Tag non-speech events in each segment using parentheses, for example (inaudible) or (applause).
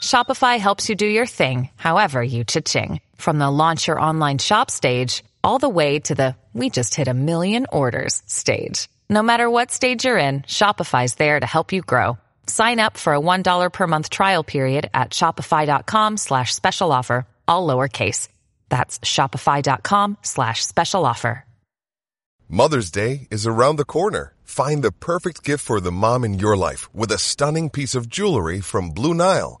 Shopify helps you do your thing, however you cha-ching. From the launch your online shop stage, all the way to the we just hit a million orders stage. No matter what stage you're in, Shopify's there to help you grow. Sign up for a $1 per month trial period at shopify.com slash special offer, all lowercase. That's shopify.com slash special offer. Mother's Day is around the corner. Find the perfect gift for the mom in your life with a stunning piece of jewelry from Blue Nile.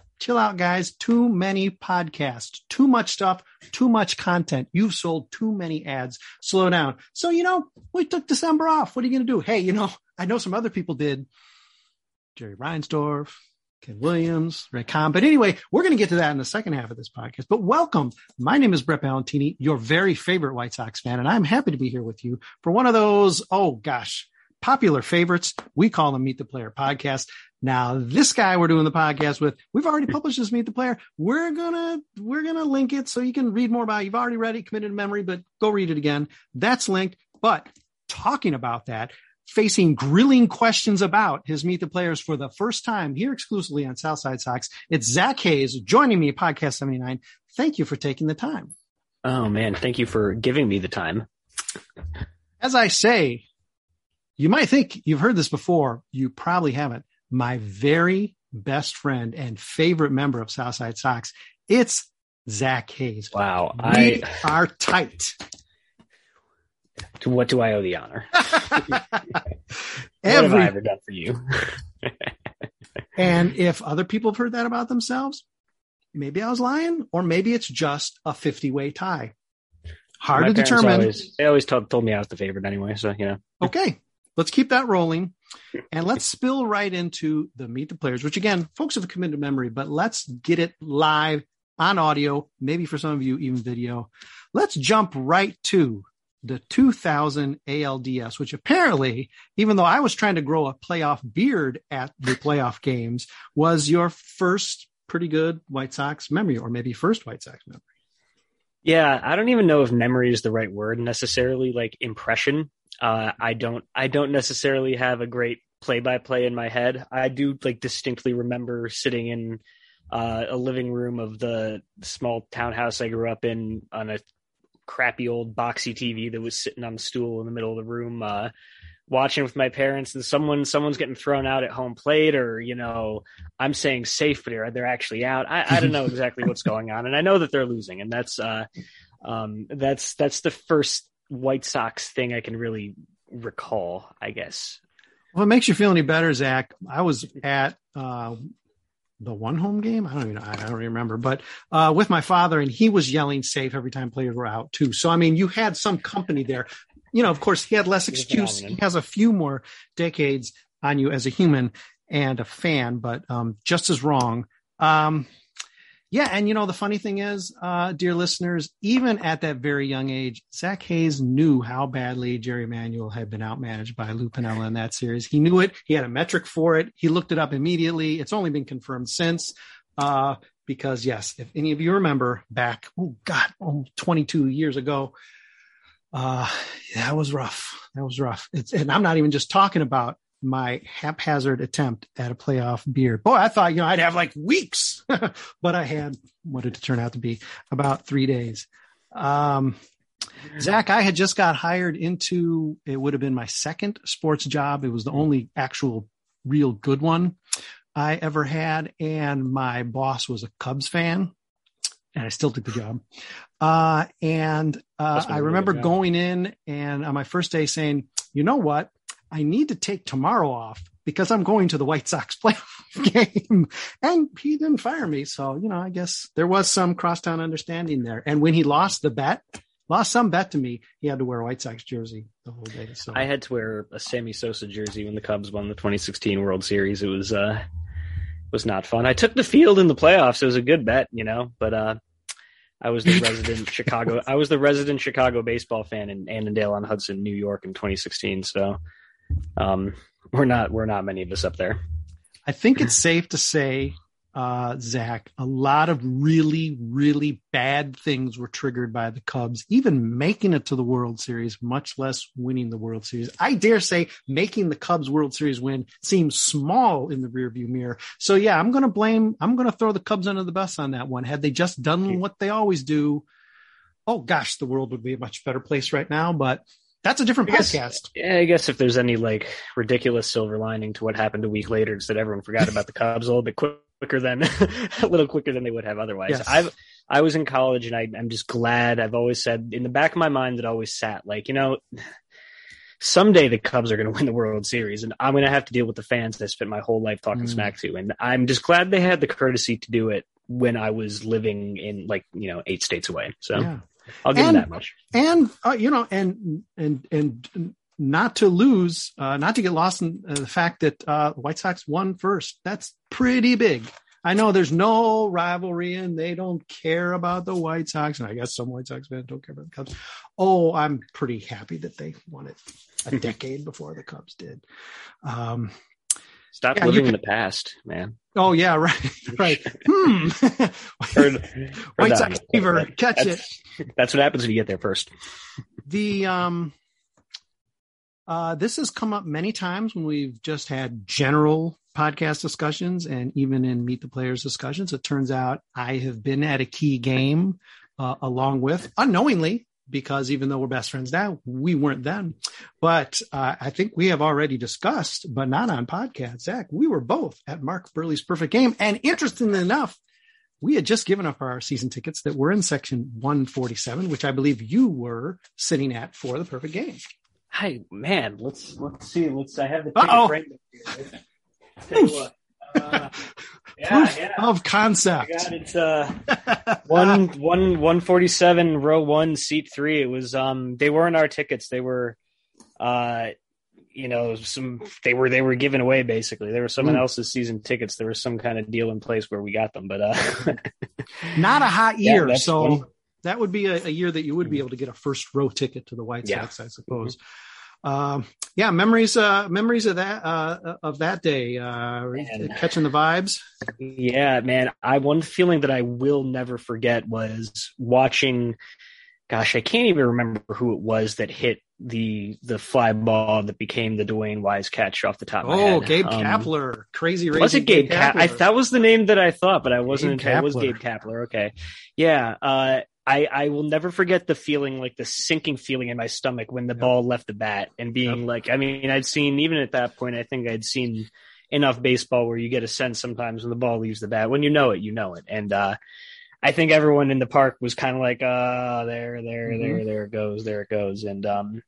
chill out, guys. Too many podcasts, too much stuff, too much content. You've sold too many ads. Slow down. So, you know, we took December off. What are you going to do? Hey, you know, I know some other people did. Jerry Reinsdorf, Ken Williams, Rick Hahn. But anyway, we're going to get to that in the second half of this podcast. But welcome. My name is Brett Ballantini, your very favorite White Sox fan, and I'm happy to be here with you for one of those, oh gosh, popular favorites. We call them Meet the Player podcast. Now, this guy we're doing the podcast with, we've already published this Meet the Player. We're gonna we're gonna link it so you can read more about it. You've already read it, committed to memory, but go read it again. That's linked. But talking about that, facing grilling questions about his Meet the Players for the first time here exclusively on Southside Sox. It's Zach Hayes joining me at Podcast 79. Thank you for taking the time. Oh man, thank you for giving me the time. As I say, you might think you've heard this before. You probably haven't. My very best friend and favorite member of Southside Sox. It's Zach Hayes. Wow, We I are tight. to what do I owe the honor? (laughs) what have Every I ever done for you? (laughs) And if other people have heard that about themselves, maybe I was lying, or maybe it's just a 50 way tie. Hard My to determine. Always, they always told, told me I was the favorite anyway, so you know. Okay, let's keep that rolling. (laughs) And let's spill right into the meet the players, which again, folks have committed memory, but let's get it live on audio, maybe for some of you, even video. Let's jump right to the 2000 ALDS, which apparently, even though I was trying to grow a playoff beard at the playoff games, was your first pretty good White Sox memory, or maybe first White Sox memory. Yeah, I don't even know if memory is the right word necessarily. Like impression, uh, I don't. I don't necessarily have a great play-by-play in my head. I do like distinctly remember sitting in uh, a living room of the small townhouse I grew up in on a crappy old boxy TV that was sitting on the stool in the middle of the room, uh, watching with my parents, and someone someone's getting thrown out at home plate, or you know, I'm saying safe, but they're actually out. I, I don't know (laughs) exactly what's going on, and I know that they're losing, and that's uh, um, that's that's the first White Sox thing I can really recall, I guess. Well, it makes you feel any better, Zach, I was at uh, the one home game. I don't even know. I don't remember, but uh, with my father, and he was yelling safe every time players were out too. So I mean, you had some company there. You know, of course, he had less excuse. He has a few more decades on you as a human and a fan, but um, just as wrong. Um, Yeah, and you know the funny thing is, uh, dear listeners, even at that very young age, Zach Hayes knew how badly Jerry Manuel had been outmanaged by Lou Piniella in that series. He knew it. He had a metric for it. He looked it up immediately. It's only been confirmed since. Uh, because yes, if any of you remember back, oh God, oh, 22 years ago, uh, that was rough. That was rough. It's, and I'm not even just talking about my haphazard attempt at a playoff beard. Boy, I thought, you know, I'd have like weeks, (laughs) but I had what did it turn out to be about three days. Um, Zach, I had just got hired into, it would have been my second sports job. It was the only actual real good one I ever had. And my boss was a Cubs fan and I still took the job. Uh, and uh, I remember going in and on my first day saying, you know what? I need to take tomorrow off because I'm going to the White Sox (laughs) playoff game. And he didn't fire me. So, you know, I guess there was some crosstown understanding there. And when he lost the bet, lost some bet to me, he had to wear a White Sox jersey the whole day. So I had to wear a Sammy Sosa jersey when the Cubs won the 2016 World Series. It was, uh, was not fun. I took the field in the playoffs. It was a good bet, you know, but, uh, I was the resident (laughs) Chicago. I was the resident Chicago baseball fan in Annandale on Hudson, New York, in 2016. So, um, we're not we're not many of us up there. I think it's safe to say, uh, Zach, a lot of really really bad things were triggered by the Cubs, even making it to the World Series, much less winning the World Series. I dare say making the Cubs World Series win seems small in the rearview mirror. So yeah, I'm going to blame. I'm going to throw the Cubs under the bus on that one. Had they just done what they always do, oh gosh, the world would be a much better place right now. But that's a different I guess, podcast. Yeah, I guess if there's any like ridiculous silver lining to what happened a week later, is that everyone forgot about the Cubs a little bit quicker than (laughs) a little quicker than they would have otherwise. Yes. I I was in college and I, I'm just glad. I've always said in the back of my mind that always sat like you know. Someday the Cubs are going to win the World Series, and I'm going to have to deal with the fans that I spent my whole life talking Mm. smack to. And I'm just glad they had the courtesy to do it when I was living in like you know eight states away. So Yeah. I'll give And- them that much. and uh, you know and and and not to lose uh not to get lost in uh, the fact that uh white sox won first. That's pretty big. I know there's no rivalry and they don't care about the white sox. And i guess some white sox fans don't care about the cubs. Oh i'm pretty happy that they won it a (laughs) decade before the cubs did. Um Stop Yeah, living in the past, man. oh yeah right (laughs) right. Hmm. (laughs) Heard- heard white sox fever. Catch it. That's, that's what happens when you get there first. the um uh this has come up many times when we've just had general podcast discussions and even in meet the players discussions. It turns out i have been at a key game uh, along with unknowingly because even though we're best friends now we weren't then but uh, i think we have already discussed but not on podcast zach we were both at Mark Buehrle's perfect game and interestingly enough we had just given up our season tickets that were in section 147, which I believe you were sitting at for the perfect game. Hi, man. Let's let's see. Let's. I have the ticket up here. (laughs) Tell you what. Uh, yeah, Proof yeah. of concept. got it. Uh, one (laughs) one one forty seven row one seat three. It was um. They weren't our tickets. They were, uh, you know, some they were they were given away basically. They were someone Mm. else's season tickets. There was some kind of deal in place where we got them, but uh, (laughs) Not a hot year. that's so funny. that would be a, a year that you would be able to get a first row ticket to the White Yeah. Sox, I suppose. Um, yeah, memories, uh, memories of that, uh, of that day, uh, catching the vibes. Yeah, man. I one feeling that I will never forget was watching. Gosh, I can't even remember who it was that hit the the fly ball that became the DeWayne Wise catch off the top. of my Oh. Gabe Um, Kapler, crazy Was it Gabe? Ka- I that was the name that I thought, but I wasn't. Gabe It was Gabe Kapler. Okay, yeah. I I will never forget the feeling, like the sinking feeling in my stomach when the ball left the bat, and being like, I mean, I'd seen even at that point, I think I'd seen enough baseball where you get a sense sometimes when the ball leaves the bat. When you know it, you know it, and uh, I think everyone in the park was kind of like, "Ah, there, there, Mhm. there, there it goes, there it goes," and um.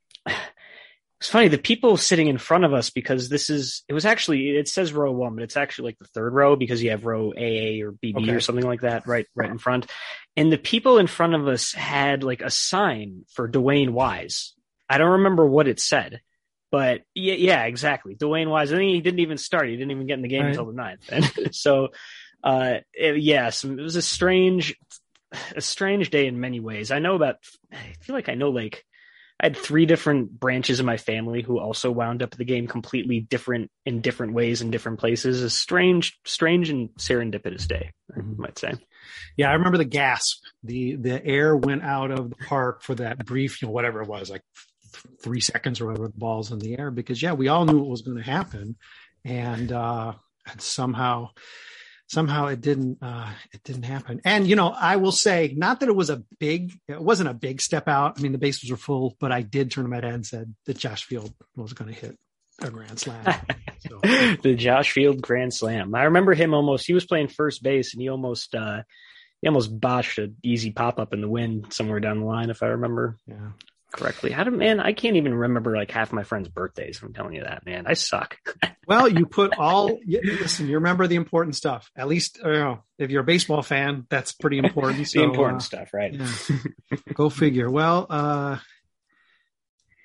It's funny the people sitting in front of us because this is it was actually it says row one, but it's actually like the third row because you have row AA or BB Okay. or something like that right right in front. And the people in front of us had like a sign for DeWayne Wise. I don't remember what it said, but yeah, yeah, exactly. DeWayne Wise. I think he didn't even start. He didn't even get in the game Right. until the ninth. And (laughs) so Uh, it- yes, it was a strange, a strange day in many ways. I know about. I feel like I know like I had three different branches of my family who also wound up the game completely different in different ways in different places. A strange, strange and serendipitous day, I Mhm. might say. Yeah, I remember the gasp. The the air went out of the park for that brief, you know, whatever it was, like th- three seconds or whatever, the ball's in the air because yeah, we all knew what was going to happen, and uh, and somehow somehow it didn't uh, it didn't happen. And you know, I will say, not that it was a big, it wasn't a big step out. I mean, the bases were full, but I did turn to my dad and said that Josh Field was going to hit a grand slam. (laughs) So, the Josh Field Grand Slam. I remember him almost. He was playing first base, and he almost uh, he almost botched an easy pop up in the wind somewhere down the line, if I remember yeah. Correctly. How did man? I can't even remember like half my friends' birthdays. I'm telling you that, man. I suck. (laughs) Well, you put all you, listen. You remember the important stuff. At least, you know, if you're a baseball fan, that's pretty important. (laughs) the So, important uh, stuff, right? yeah. (laughs) Go figure. Well, uh,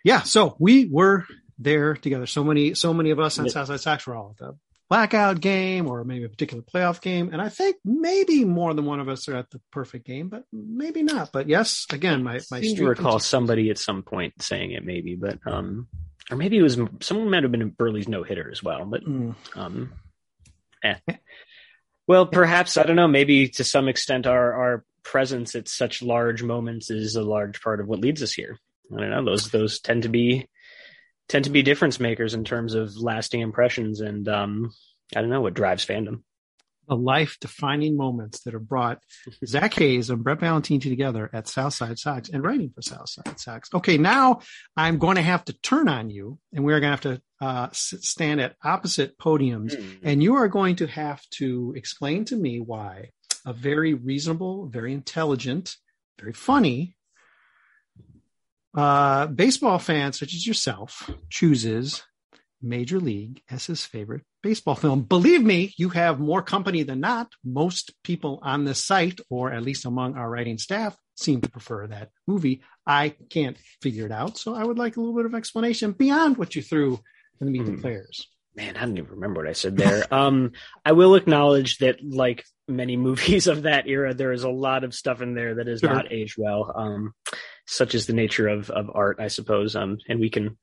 yeah. So we were there together. So many, so many of us on. Southside Sox were all at the blackout game, or maybe a particular playoff game. And I think maybe more than one of us are at the perfect game, but maybe not. But yes, again, my my I seem to recall continues. somebody at some point saying it, maybe, but um, or maybe it was someone might have been a Buehrle's no hitter as well, but Mm. um, eh. Well, perhaps I don't know. Maybe to some extent, our our presence at such large moments is a large part of what leads us here. I don't know. Those those tend to be tend to be difference makers in terms of lasting impressions, and um, I don't know what drives fandom. the life defining moments that have brought Zach Hayes and Brett Ballantini together at Southside Sox and writing for Southside Sox. Okay, now I'm going to have to turn on you and we're going to have to uh, stand at opposite podiums and you are going to have to explain to me why a very reasonable, very intelligent, very funny uh, baseball fan such as yourself chooses Major League as his favorite baseball film. Believe me, you have more company than not. Most people on this site, or at least among our writing staff, seem to prefer that movie. I can't figure it out, so I would like a little bit of explanation beyond what you threw in the Meet the Hmm. Players. Man, I don't even remember what I said there. (laughs) um, I will acknowledge that, like many (laughs) movies of that era, there is a lot of stuff in there that is Sure. not aged well. Um, such is the nature of of art, I suppose. Um, and we can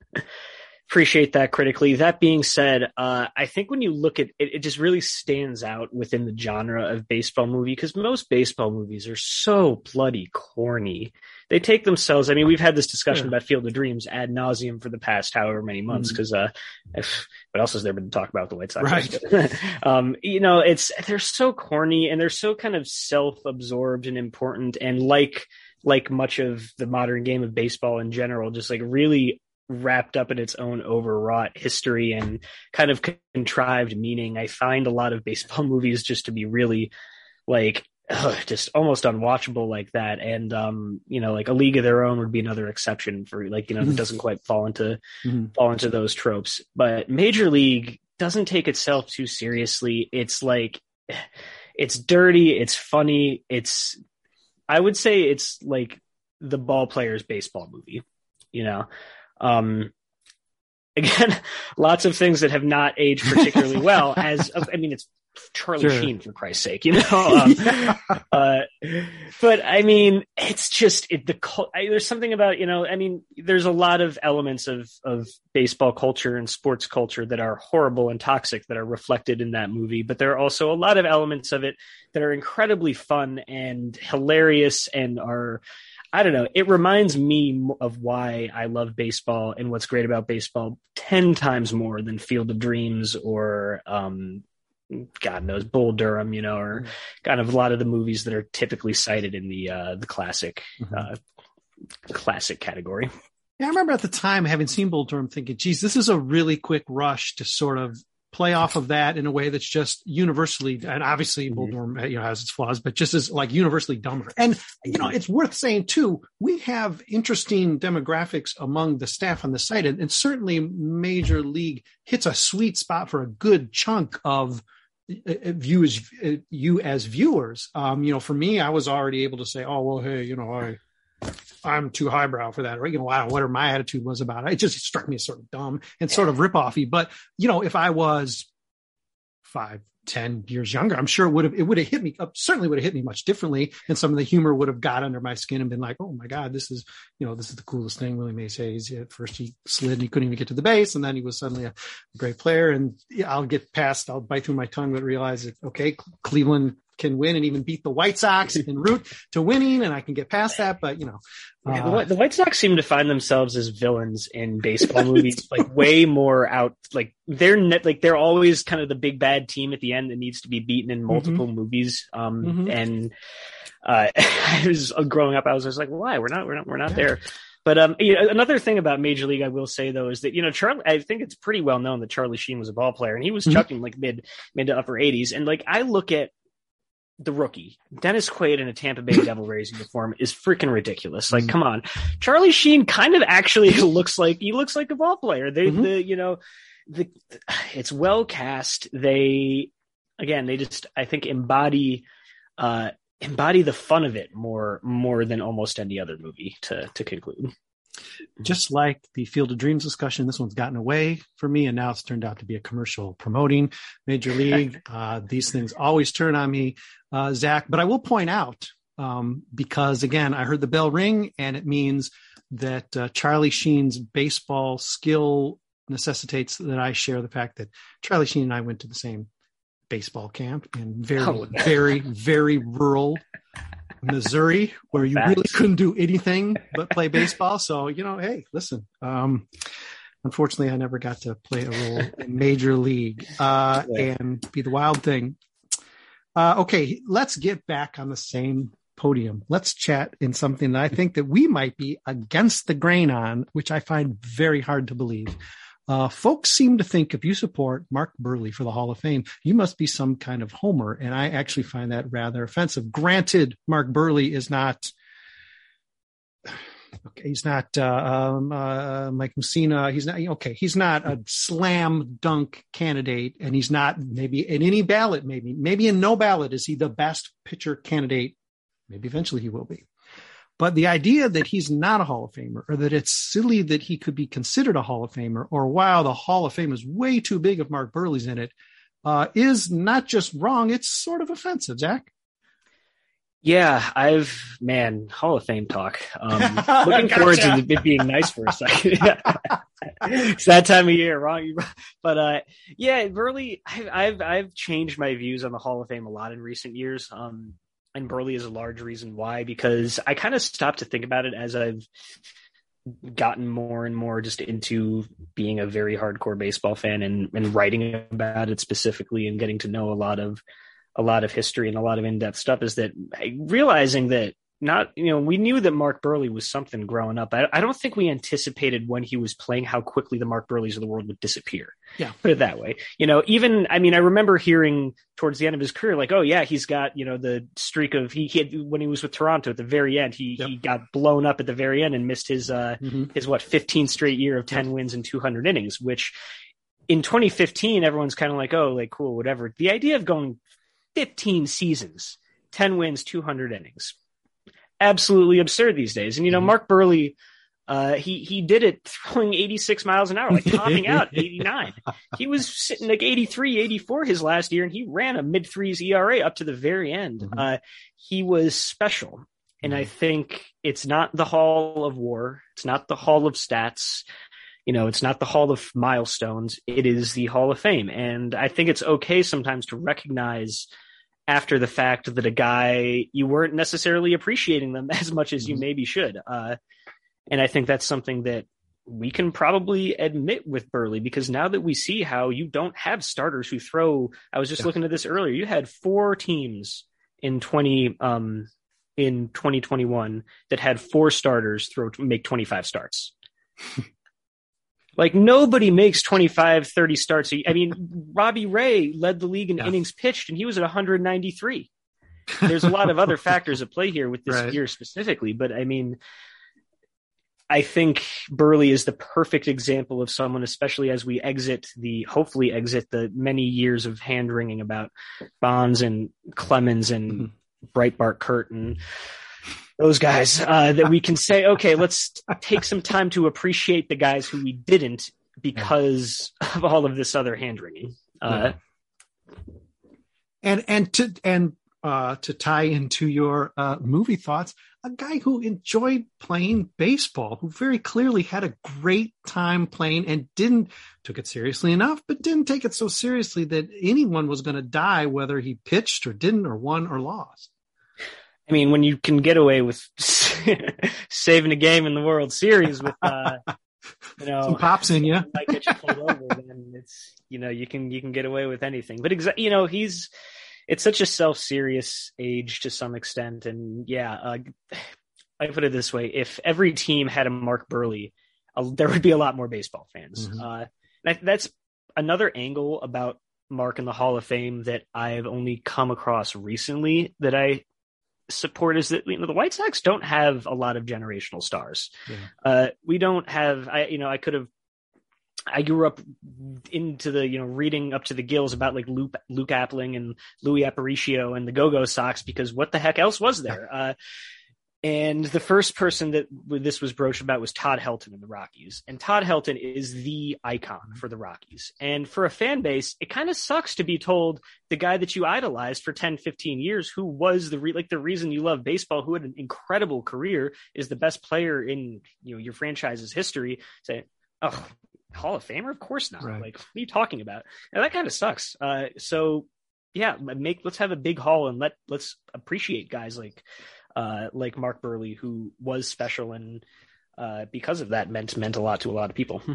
appreciate that critically. That being said, uh, I think when you look at it, it just really stands out within the genre of baseball movie because most baseball movies are so bloody corny. They take themselves. I mean, we've had this discussion Sure. about Field of Dreams ad nauseum for the past however many months because uh, what else has there been to talk about the White Sox? Right. (laughs) um, you know, it's they're so corny and they're so kind of self-absorbed and important, and like like much of the modern game of baseball in general, just like really wrapped up in its own overwrought history and kind of contrived meaning. I find a lot of baseball (laughs) movies just to be really like ugh, just almost unwatchable like that. And um, you know, like a league of their own would be another exception for like, you know, that doesn't quite fall into Mhm. fall into those tropes. But Major League doesn't take itself too seriously. It's like (sighs) it's dirty, it's funny, it's I would say it's like the ball player's baseball movie, you know. Um again, (laughs) lots of things that have not aged particularly well as (laughs) I mean it's Charlie Sure. Sheen for Christ's sake, you (laughs) know. Um, uh, but I mean, it's just it, the I, there's something about you know. I mean, there's a lot of elements of of baseball culture and sports culture that are horrible and toxic that are reflected in that movie. But there are also a lot of elements of it that are incredibly fun and hilarious and are. I don't know. It reminds me of why I love baseball and what's great about baseball ten times more than Field of Dreams or um, God knows Bull Durham, you know, or kind of a lot of the movies that are typically cited in the uh, the classic uh, classic category. Yeah, I remember at the time having seen Bull Durham thinking, geez, this is a really quick rush to sort of play off of that in a way that's just universally, and obviously Bull Durham you know, has its flaws, but just as like universally dumber. And, you know, it's worth saying too, we have interesting demographics among the staff on the site. And, and certainly Major League hits a sweet spot for a good chunk of view as uh, you as viewers. Um, you know, for me, I was already able to say, oh, well, hey, you know, I, I'm too highbrow for that, or you know, whatever my attitude was about it. It just struck me as sort of dumb and sort of rip-offy. But you know, if I was five 10 years younger, I'm sure it would have, it would have hit me, uh, certainly would have hit me much differently. And some of the humor would have got under my skin and been like, oh my God, this is, you know, this is the coolest thing. Willie Mays Hayes. At first he slid and he couldn't even get to the base. And then he was suddenly a great player. And I'll get past, I'll bite through my tongue, but realize that, okay, Cleveland can win and even beat the White Sox (laughs) en route to winning. And I can get past that. But, you know, Yeah, the, uh, White- the White Sox seem to find themselves as villains in baseball movies, (laughs) like way more out. Like they're net, like they're always kind of the big bad team at the end that needs to be beaten in multiple movies. Um, Mhm. and uh, (laughs) I was growing up, I was just like, why? We're not, we're not, we're not there. But um, you know, another thing about Major League, I will say though, is that you know, Charlie. I think it's pretty well known that Charlie Sheen was a ball player, and he was Mhm. chucking like mid mid to upper 80s. And like I look at the rookie Dennis Quaid in a Tampa Bay (laughs) Devil Rays uniform is freaking ridiculous. Like, Mhm. come on, Charlie Sheen kind of actually (laughs) looks like he looks like a ball player. They, Mhm. the you know, the it's well cast. They again, they just I think embody uh embody the fun of it more more than almost any other movie to to conclude. just like the Field of Dreams discussion, this one's gotten away for me, and now it's turned out to be a commercial promoting Major (laughs) League. uh, these things always turn on me, uh, Zach. But I will point out um, because again, I heard the bell ring, and it means that uh, Charlie Sheen's baseball skill necessitates that I share the fact that Charlie Sheen and I went to the same baseball camp in very, Oh. very, very rural Missouri, where you Facts. really couldn't do anything but play baseball. So, you know, hey, listen, um, unfortunately, I never got to play a role in Major League uh, and be the wild thing. Uh, okay, let's get back on the same podium. Let's chat in something that I think that we might be against the grain on, which I find very hard to believe. Uh, folks seem to think if you support Mark Buehrle for the Hall of Fame, you must be some kind of homer. And I actually find that rather offensive. Granted, Mark Buehrle is not, he's not, uh, um, uh, Mike Mussina. He's not, okay, he's not a slam dunk candidate and he's not maybe in any ballot, maybe, maybe in no ballot is he the best pitcher candidate. Maybe eventually he will be. But the idea that he's not a Hall of Famer or that it's silly that he could be considered a Hall of Famer or wow, the Hall of Fame is way too big if Mark Buehrle's in it, uh, is not just wrong. It's sort of offensive, Zach. Yeah, I've man Hall of Fame talk. Um, (laughs) looking forward to it being nice for a second. (laughs) it's that time of year, wrong? But uh, yeah, Buehrle. I've, I've I've changed my views on the Hall of Fame a lot in recent years. Um, and Buehrle is a large reason why because I kind of stopped to think about it as I've gotten more and more just into being a very hardcore baseball fan and, and writing about it specifically and getting to know a lot of a lot of history and a lot of in-depth stuff is that realizing that not you know we knew that Mark Buehrle was something growing up. I, I don't think we anticipated when he was playing how quickly the Mark Buehrles of the world would disappear. Yeah. put it that way. You know, even I mean, I remember hearing towards the end of his career, like, oh yeah, he's got you know the streak of he, he had when he was with Toronto at the very end, he Yep. he got blown up at the very end and missed his uh Mhm. his what 15 straight year of 10 wins and 200 innings, which in 2015 everyone's kind of like, oh, like cool, whatever. The idea of going 15 seasons, 10 wins, 200 innings, absolutely absurd these days. And you know, Mhm. Mark Buehrle, uh, he he did it throwing 86 miles an hour, like topping out (laughs) 89. He was sitting like 83, 84 his last year, and he ran a mid threes ERA up to the very end. Mhm. Uh, he was special. And I think it's not the Hall of War. It's not the Hall of Stats. You know, it's not the Hall of Milestones. It is the Hall of Fame. And I think it's okay sometimes to recognize after the fact that a guy you weren't necessarily appreciating them (laughs) as much as you Mhm. maybe should. Uh, and I think that's something that we can probably admit with Buehrle because now that we see how you don't have starters who throw, I was just Yeah. looking at this earlier. You had four teams in 20, um, in 2021 that had four starters throw make 25 starts. (laughs) like nobody makes 25, 30 starts. I mean, Robbie Ray led the league in Yeah. innings pitched and he was at 193 there's a lot of other (laughs) factors at play here with this Right. year specifically, but I mean, I think Buehrle is the perfect example of someone, especially as we exit the, hopefully exit the many years of hand wringing about Bonds and Clemens and Mhm. Breitbart Kurt and those guys, uh, that we can say, okay, let's take some time to appreciate the guys who we didn't because of all of this other hand wringing. Uh, and and to and uh, to tie into your uh, movie thoughts, a guy who enjoyed playing baseball, who very clearly had a great time playing and didn't took it seriously enough, but didn't take it so seriously that anyone was going to die, whether he pitched or didn't, or won or lost. I mean, when you can get away with (laughs) saving a game in the World Series with, uh, (laughs) you know, Some pops in you. might get you pulled over, then it's you know you can you can get away with anything. But exa- you know he's it's such a self serious age to some extent, and yeah, uh, (sighs) I put it this way: if every team had a Mark Buehrle, uh, there would be a lot more baseball fans. Mhm. Uh, that, that's another angle about Mark in the Hall of Fame that I've only come across recently that I support is that you know the White Sox don't have a lot of generational stars. Yeah. Uh, we don't have I you know I could have I grew up into the you know reading up to the gills about like Luke Luke Appling and Luis Aparicio and the Go Go Sox because what the heck else was there? Uh, and the first person that this was broached about was Todd Helton in the Rockies. And Todd Helton is the icon for the Rockies. And for a fan base, it kind of sucks to be told the guy that you idolized for 10, 15 years, who was the re- like the reason you love baseball, who had an incredible career, is the best player in you know your franchise's history. Say, oh, Hall of Famer? Of course not. Right. Like, what are you talking about? And that kind of sucks. Uh, so yeah, make let's have a big hall and let let's appreciate guys like uh, like Mark Buehrle, who was special and uh, because of that meant meant a lot to a lot of people. (laughs)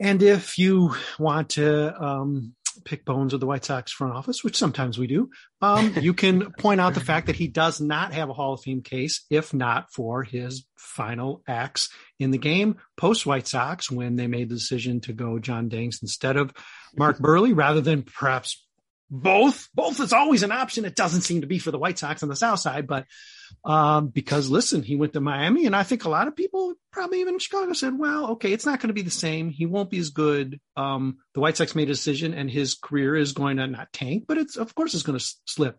And if you want to um, pick bones of the White Sox front office, which sometimes we do, um, you can (laughs) point out the fact that he does not have a Hall of Fame case, if not for his final acts in the game post White Sox when they made the decision to go John Danks instead of Mark (laughs) Buehrle, rather than perhaps both. Both is always an option. It doesn't seem to be for the White Sox on the South Side, but um, because listen, he went to Miami, and I think a lot of people, probably even in Chicago, said, "Well, okay, it's not going to be the same. He won't be as good." Um, the White Sox made a decision, and his career is going to not tank, but it's of course it's going to slip.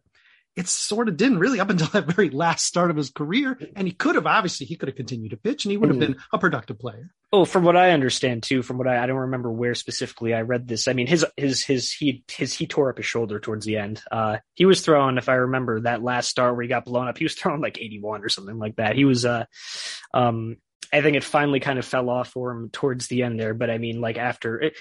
It sort of didn't really up until that very last start of his career, and he could have obviously he could have continued to pitch, and he would have been a productive player. Oh, from what I understand too, from what I I don't remember where specifically I read this. I mean, his his his he his he tore up his shoulder towards the end. Uh, he was throwing, if I remember that last start where he got blown up, he was throwing like 81 or something like that. He was, uh, um, I think it finally kind of fell off for him towards the end there. But I mean, like after it,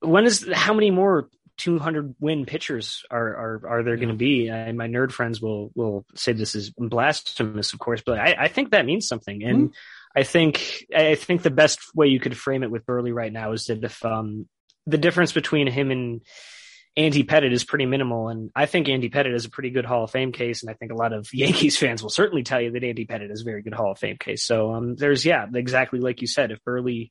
when is how many more 200 win pitchers are are, are there going to be? And my nerd friends will will say this is blasphemous, of course, but I, I think that means something. And I think I think the best way you could frame it with Buehrle right now is that if um, the difference between him and Andy Pettitte is pretty minimal, and I think Andy Pettitte is a pretty good Hall of Fame case, and I think a lot of (laughs) Yankees fans will certainly tell you that Andy Pettitte is a very good Hall of Fame case. So um, there's yeah, exactly like you said, if Buehrle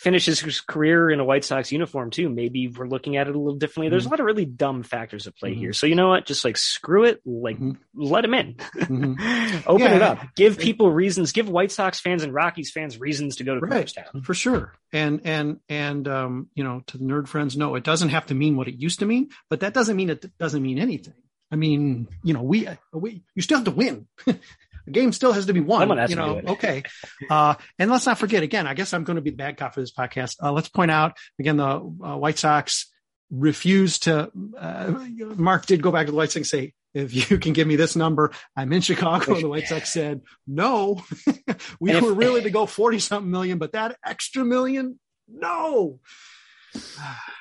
finishes his career in a White Sox uniform too, maybe we're looking at it a little differently. There's a lot of really dumb factors at play Mhm. here. So you know what? Just like screw it, like Mhm. let him in, Mhm. (laughs) open Yeah. it up, give people reasons, give White Sox fans and Rockies fans reasons to go to Right. Cooperstown. for sure and and and um you know to the nerd friends no it doesn't have to mean what it used to mean but that doesn't mean it doesn't mean anything i mean you know we we you still have to win (laughs) the game still has to be won you know okay (laughs) uh and let's not forget again i guess i'm going to be the bad cop for this podcast uh, let's point out again the uh, white sox refused to uh, mark did go back to the white sox and say if you can give me this number, I'm in Chicago. And the White Sox said, no, (laughs) we if- were really to go 40 something million, but that extra million, no. (sighs) (sighs) (sighs)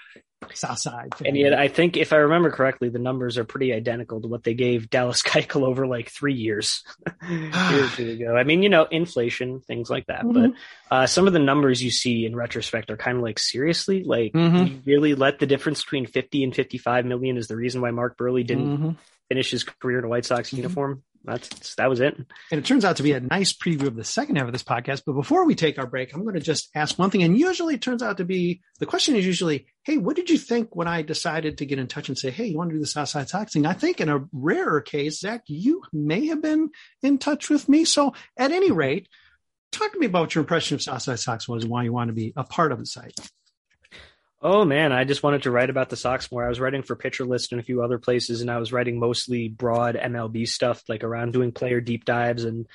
Southside. And yet, I think if I remember correctly, the numbers are pretty identical to what they gave Dallas (laughs) Keuchel over like three years (sighs) years ago. I mean, you know, inflation, things like that. Mhm. But uh, some of the numbers you see in retrospect are kind of like seriously, like Mhm. you really let the difference between fifty and fifty-five million is the reason why Mark Buehrle didn't Mhm. finish his career in a White Sox Mhm. uniform. That's that was it. And it turns out to be a nice preview of the second half of this podcast. But before we take our break, I'm going to just ask one thing. And usually it turns out to be the question is usually, Hey, what did you think when I decided to get in touch and say, Hey, you want to do the Southside Sox thing? I think in a rarer case, Zach, you may have been in touch with me. So at any rate, talk to me about your impression of Southside Sox was and why you want to be a part of the site. Oh man, I just wanted to write about the Sox more. I was writing for Pitcher List and a few other places, and I was writing mostly broad MLB stuff, like around doing player deep dives. And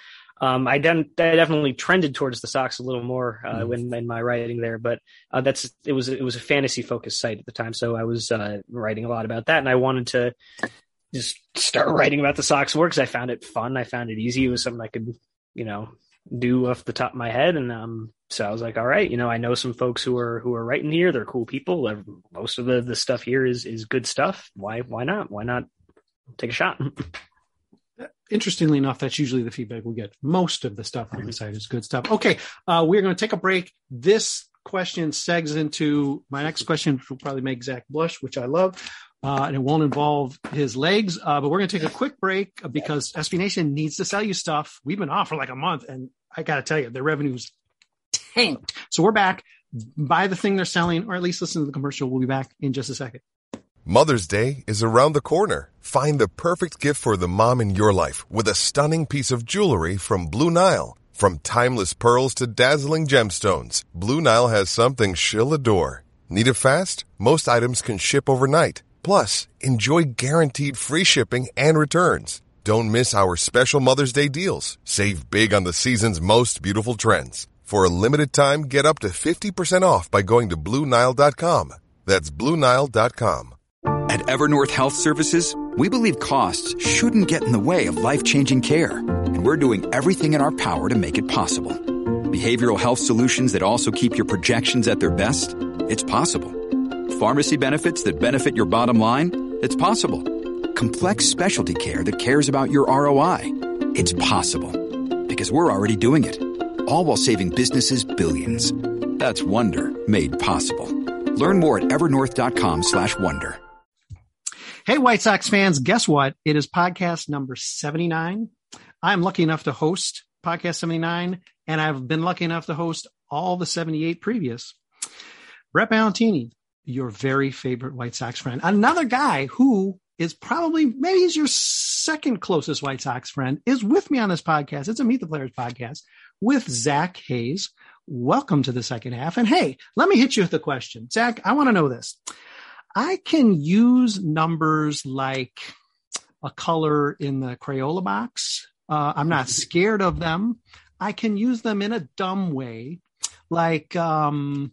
Um, I, den- I definitely trended towards the Sox a little more uh, mm. when in my writing there, but uh, that's it was it was a fantasy focused site at the time, so I was uh, writing a lot about that, and I wanted to just start (laughs) writing about the Sox more because I found it fun. I found it easy. It was something I could, you know, do off the top of my head, and um, so I was like, all right, you know, I know some folks who are who are writing here. They're cool people. Most of the the stuff here is is good stuff. Why why not? Why not take a shot? (laughs) interestingly enough, that's usually the feedback we get. Most of the stuff on the site is good stuff. Okay, uh, we're going to take a break. This question segs into my next question, which will probably make Zach blush, which I love. Uh, and it won't involve his legs, uh, but we're going to take a quick break because SB Nation needs to sell you stuff. We've been off for like a month, and I got to tell you, their revenues tanked. So we're back. Buy the thing they're selling, or at least listen to the commercial. We'll be back in just a second. Mother's Day is around the corner. Find the perfect gift for the mom in your life with a stunning piece of jewelry from Blue Nile. From timeless pearls to dazzling gemstones, Blue Nile has something she'll adore. Need it fast? Most items can ship overnight. Plus, enjoy guaranteed free shipping and returns. Don't miss our special Mother's Day deals. Save big on the season's most beautiful trends. For a limited time, get up to 50% off by going to BlueNile.com. That's BlueNile.com. At Evernorth Health Services, we believe costs shouldn't get in the way of life-changing care, and we're doing everything in our power to make it possible. Behavioral health solutions that also keep your projections at their best? It's possible. Pharmacy benefits that benefit your bottom line? It's possible. Complex specialty care that cares about your ROI? It's possible. Because we're already doing it. All while saving businesses billions. That's Wonder made possible. Learn more at evernorth.com slash wonder. Hey, White Sox fans, guess what? It is podcast number 79. I'm lucky enough to host podcast 79, and I've been lucky enough to host all the 78 previous. Brett Ballantini, your very favorite White Sox friend, another guy who is probably, maybe he's your second closest White Sox friend, is with me on this podcast. It's a Meet the Players podcast with Zach Hayes. Welcome to the second half. And hey, let me hit you with a question. Zach, I want to know this. I can use numbers like a color in the Crayola box. Uh, I'm not scared of them. I can use them in a dumb way, like um,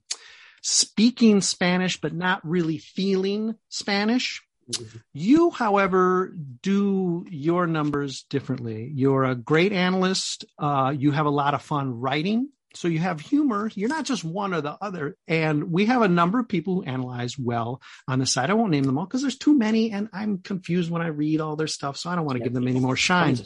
speaking Spanish but not really feeling Spanish. Mm-hmm. You, however, do your numbers differently. You're a great analyst. Uh, you have a lot of fun writing. So you have humor. You're not just one or the other. And we have a number of people who analyze well on the side. I won't name them all because there's too many and I'm confused when I read all their stuff. So I don't want to give them any more shine.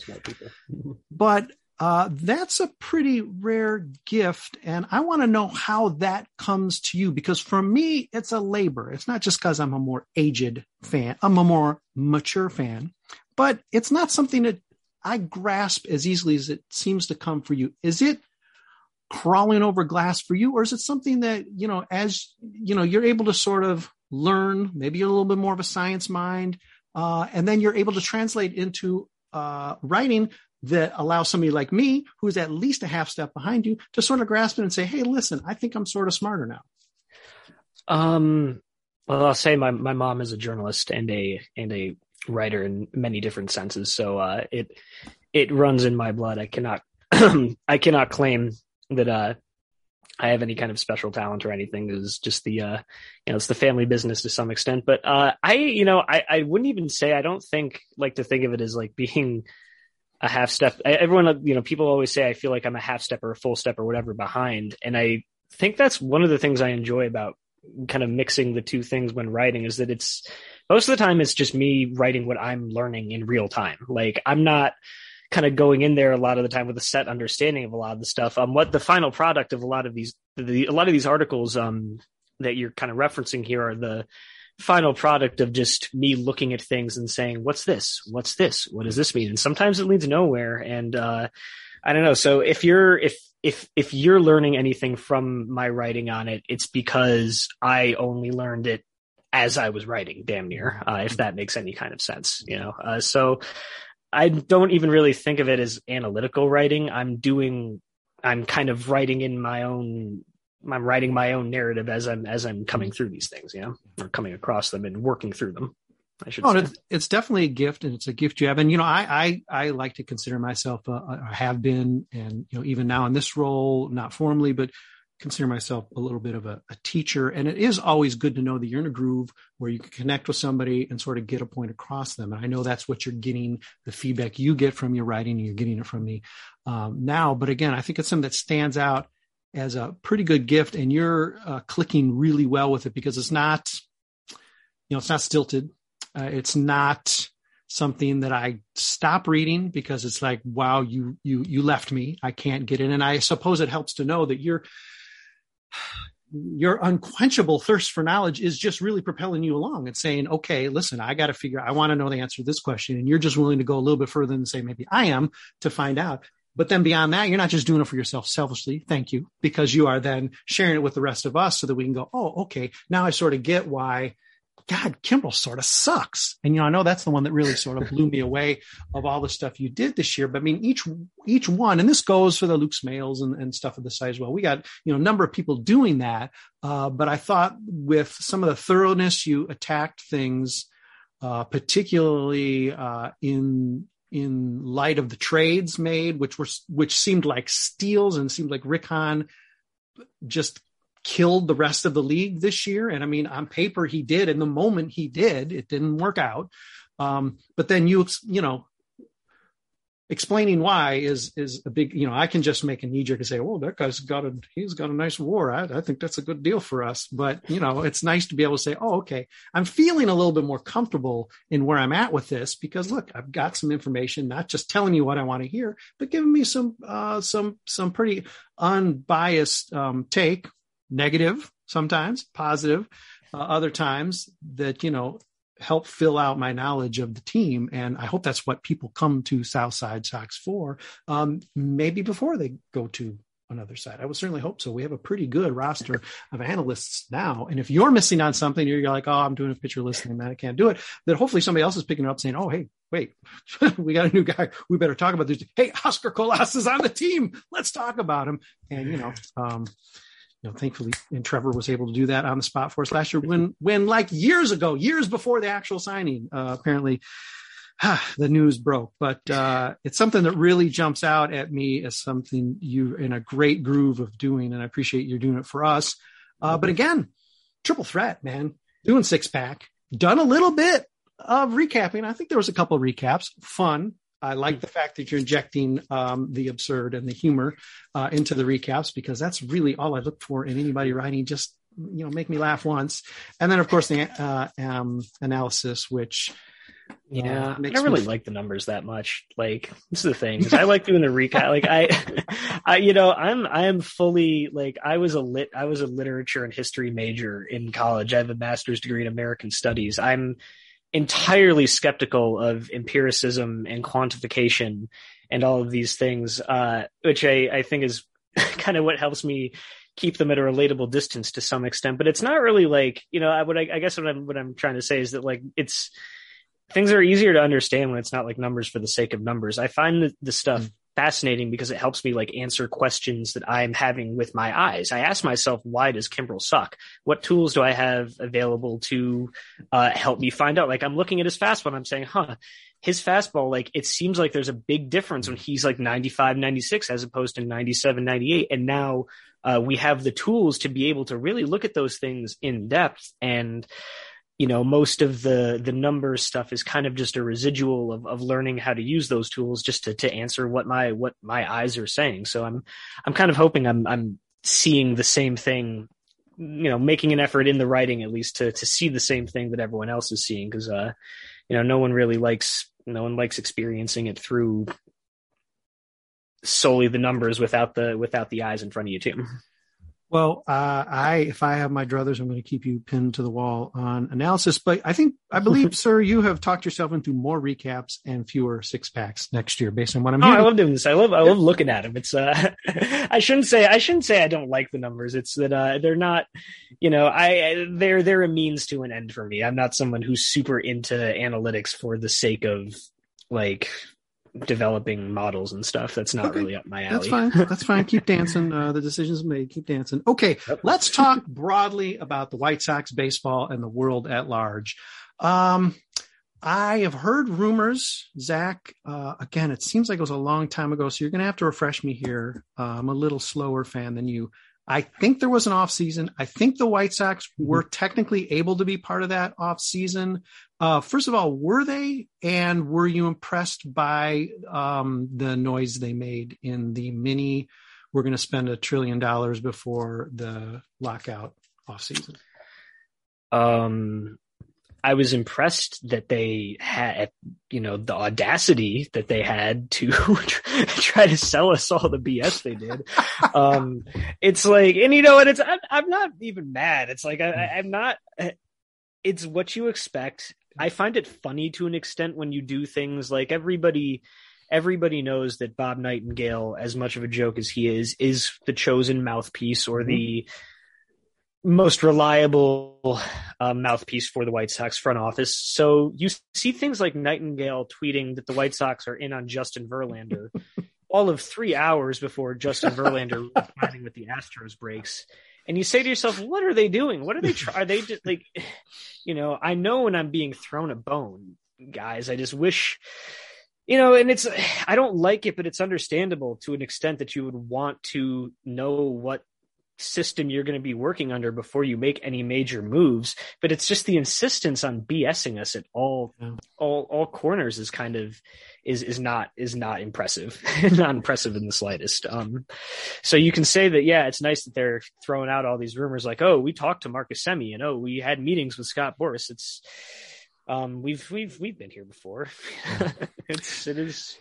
but uh, that's a pretty rare gift. And I want to know how that comes to you because for me, it's a labor. It's not just because I'm a more aged fan, I'm a more mature fan, but it's not something that I grasp as easily as it seems to come for you. Is it crawling over glass for you or is it something that you know as you know you're able to sort of learn maybe a little bit more of a science mind uh, and then you're able to translate into uh, writing that allows somebody like me who's at least a half step behind you to sort of grasp it and say hey listen i think i'm sort of smarter now um well i'll say my, my mom is a journalist and a and a writer in many different senses so uh, it it runs in my blood i cannot (clears throat) i cannot claim that uh, I have any kind of special talent or anything. Is just the uh, you know it's the family business to some extent. But uh, I you know I I wouldn't even say I don't think like to think of it as like (laughs) being a half step. Everyone you know people always say I feel like I'm a half step or a full step or whatever behind, and I think that's one of the things I enjoy about kind of mixing the two things when writing is that it's most of the time it's just me writing what I'm learning in real time. Like I'm not kind of going in there a lot of the time with a set understanding of a lot of the stuff. Um, what the final product of a lot of these, the, a lot of these articles, um, that you're kind of referencing here are the final product of just me looking at things and saying, what's this? What's this? What does this mean? And sometimes it leads nowhere. And, uh, I don't know. So if you're, if, if, if you're learning anything from my writing on it, it's because I only learned it as I was writing, damn near, uh, if that makes any kind of sense, you know. Uh, so I don't even really think of it as analytical writing. I'm doing, I'm kind of writing in my own, I'm writing my own narrative as I'm, as I'm coming through these things, you know, or coming across them and working through them. I should Oh, say. it's, it's definitely a gift, and it's a gift you have. And you know, I I, I like to consider myself, a, a, I have been, and you know, even now in this role, not formally, but consider myself a little bit of a, a teacher. And it is always good to know that you're in a groove where you can connect with somebody and sort of get a point across them. And I know that's what you're getting, the feedback you get from your writing, and you're getting it from me um, now. But again, I think it's something that stands out as a pretty good gift, and you're uh, clicking really well with it because it's not, you know, it's not stilted. Uh, it's not something that I stop reading because it's like, wow, you you you left me. I can't get in. And I suppose it helps to know that you're your unquenchable thirst for knowledge is just really propelling you along and saying, okay, listen, I got to figure, I want to know the answer to this question. And you're just willing to go a little bit further than say, maybe I am to find out. But then beyond that, you're not just doing it for yourself selfishly. Thank you. Because you are then sharing it with the rest of us so that we can go, oh, okay. Now I sort of get why God, Kimbrel sort of sucks. And you know, I know that's the one that really sort of (laughs) blew me away of all the stuff you did this year. But I mean, each each one, and this goes for the Luke's Smales and, and stuff of the site as well. We got you know a number of people doing that. Uh, but I thought with some of the thoroughness you attacked things, uh, particularly uh, in in light of the trades made, which were which seemed like steals and seemed like Rick Hahn just killed the rest of the league this year. And I mean, on paper, he did. In the moment, he did. It didn't work out. Um, but then you, you know, explaining why is is a big. You know, I can just make a knee jerk and say, well that guy's got a he's got a nice war. I, I think that's a good deal for us." But you know, it's nice to be able to say, "Oh, okay, I'm feeling a little bit more comfortable in where I'm at with this because look, I've got some information, not just telling you what I want to hear, but giving me some uh, some some pretty unbiased um, take." negative sometimes positive uh, other times that you know help fill out my knowledge of the team and i hope that's what people come to southside sox for um, maybe before they go to another side. I would certainly hope so. We have a pretty good roster of analysts now and if you're missing on something you're like oh i'm doing a pitcher listening man. I can't do it then hopefully somebody else is picking it up saying oh hey wait (laughs) we got a new guy. We better talk about this. Hey oscar colas is on the team. Let's talk about him. And you know um, know, thankfully, and Trevor was able to do that on the spot for us last year when, when like years ago, years before the actual signing, uh, apparently (sighs) the news broke. But uh, it's something that really jumps out at me as something you're in a great groove of doing, and I appreciate you doing it for us. Uh, but again, triple threat, man, doing six pack, done a little bit of recapping. I think there was a couple of recaps, fun. I like the fact that you're injecting um, the absurd and the humor uh, into the recaps because that's really all I look for in anybody writing. Just you know, make me laugh once, and then of course the uh, um, analysis, which yeah, uh, I don't really like the numbers that much. Like this is the thing. (laughs) I like doing the recap. Like I, I, you know, I'm I am fully like I was a lit I was a literature and history major in college. I have a master's degree in American studies. I'm entirely skeptical of empiricism and quantification and all of these things, uh, which I, I think is (laughs) kind of what helps me keep them at a relatable distance to some extent. But it's not really like, you know, I would, I, I guess what I'm, what I'm trying to say is that like, it's, things are easier to understand when it's not like numbers for the sake of numbers. I find the, the stuff mm. Fascinating because it helps me like answer questions that I'm having with my eyes. I ask myself, why does Kimbrel suck? What tools do I have available to uh, help me find out? Like I'm looking at his fastball and I'm saying, huh, his fastball, like it seems like there's a big difference when he's like 95, 96 as opposed to 97, 98. And now uh, we have the tools to be able to really look at those things in depth and you know most of the the numbers stuff is kind of just a residual of, of learning how to use those tools just to, to answer what my what my eyes are saying. So i'm i'm kind of hoping i'm i'm seeing the same thing you know making an effort in the writing at least to to see the same thing that everyone else is seeing. Because uh you know no one really likes no one likes experiencing it through solely the numbers without the without the eyes in front of you too well, uh, I if I have my druthers, I'm going to keep you pinned to the wall on analysis. But I think I believe, (laughs) sir, you have talked yourself into more recaps and fewer six packs next year, based on what I'm oh, hearing. I love doing this. I love I love looking at them. It's uh, (laughs) I shouldn't say I shouldn't say I don't like the numbers. It's that uh, they're not, you know, I they're they're a means to an end for me. I'm not someone who's super into analytics for the sake of like developing models and stuff. That's not Okay. really up my alley. That's fine. That's fine. Keep (laughs) dancing. Uh, the decision's made. Keep dancing. Okay, let's talk broadly about the White Sox baseball and the world at large. Um, I have heard rumors, Zach. Uh, again, it seems like it was a long time ago, so you're going to have to refresh me here. Uh, I'm a little slower fan than you. I think there was an off season. I think the White Sox were technically able to be part of that off season. Uh, first of all, were they, and were you impressed by um, the noise they made in the mini? We're going to spend a trillion dollars before the lockout offseason. Um, I was impressed that they had, you know, the audacity that they had to (laughs) try to sell us all the BS they did. (laughs) Um, it's like, and you know what? It's I'm, I'm not even mad. It's like I, I- I'm not. It's what you expect. I find it funny to an extent when you do things like everybody. Everybody knows that Bob Nightingale, as much of a joke as he is, is the chosen mouthpiece or the most reliable uh, mouthpiece for the White Sox front office. So you see things like Nightingale tweeting that the White Sox are in on Justin Verlander (laughs) all of three hours before Justin Verlander (laughs) signing with the Astros breaks. And you say to yourself, what are they doing? What are they trying? Are they just like, (sighs) you know, I know when I'm being thrown a bone, guys. I just wish, you know, and it's, (sighs) I don't like it, but it's understandable to an extent that you would want to know what system you're going to be working under before you make any major moves. But it's just the insistence on BSing us at all, all, all corners is kind of, is, is not, is not impressive, (laughs) not impressive in the slightest. Um, so you can say that, yeah, it's nice that they're throwing out all these rumors like, oh, we talked to Marcus Semien and oh, we had meetings with Scott Boras. It's, um, we've, we've, we've been here before. (laughs) it's, it is,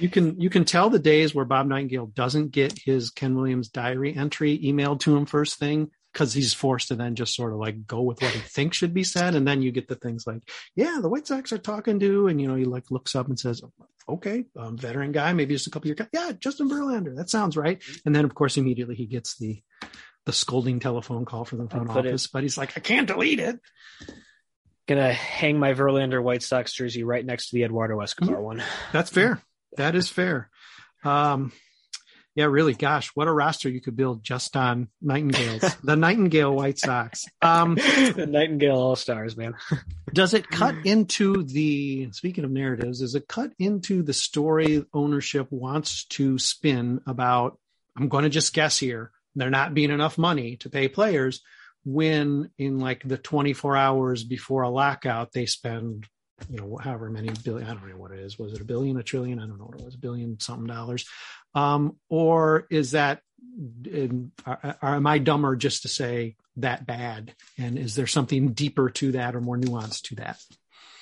You can you can tell the days where Bob Nightingale doesn't get his Ken Williams diary entry emailed to him first thing because he's forced to then just sort of like go with what he thinks should be said, and then you get the things like, yeah, the White Sox are talking to, and you know he like looks up and says, okay, um, veteran guy, maybe just a couple years, yeah, Justin Verlander, that sounds right, and then of course immediately he gets the the scolding telephone call from the front put it- office, but he's like, I can't delete it. gonna hang my Verlander White Sox jersey right next to the Eduardo Escobar one. That's fair. That is fair. Um, yeah, really. Gosh, what a roster you could build just on Nightingales, (laughs) the Nightingale White Sox. Um, (laughs) the Nightingale All Stars, man. (laughs) does it cut into the, speaking of narratives, does it cut into the story ownership wants to spin about, I'm going to just guess here, there not being enough money to pay players when in like the 24 hours before a lockout, they spend you know, however many billion, I don't know what it is. Was it a billion, a trillion? I don't know what it was, a billion something dollars. Um, or is that, are, are, am I dumber just to say that bad? And is there something deeper to that or more nuanced to that?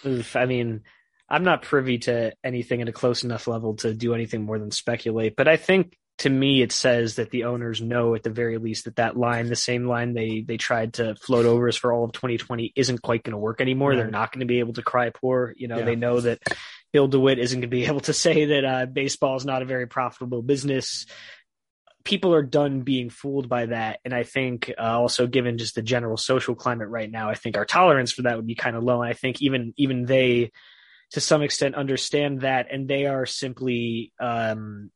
Oof, I mean, I'm not privy to anything at a close enough level to do anything more than speculate, but I think to me it says that the owners know at the very least that that line the same line they they tried to float over us for all of 2020 isn't quite going to work anymore. They're not going to be able to cry poor. You know Yeah. they know that bill dewitt isn't going to be (laughs) able to say that uh, baseball is not a very profitable business. People are done being fooled by that. And i think uh, also given just the general social climate right now i think our tolerance for that would be kind of low. And i think even even they to some extent understand that. And they are simply um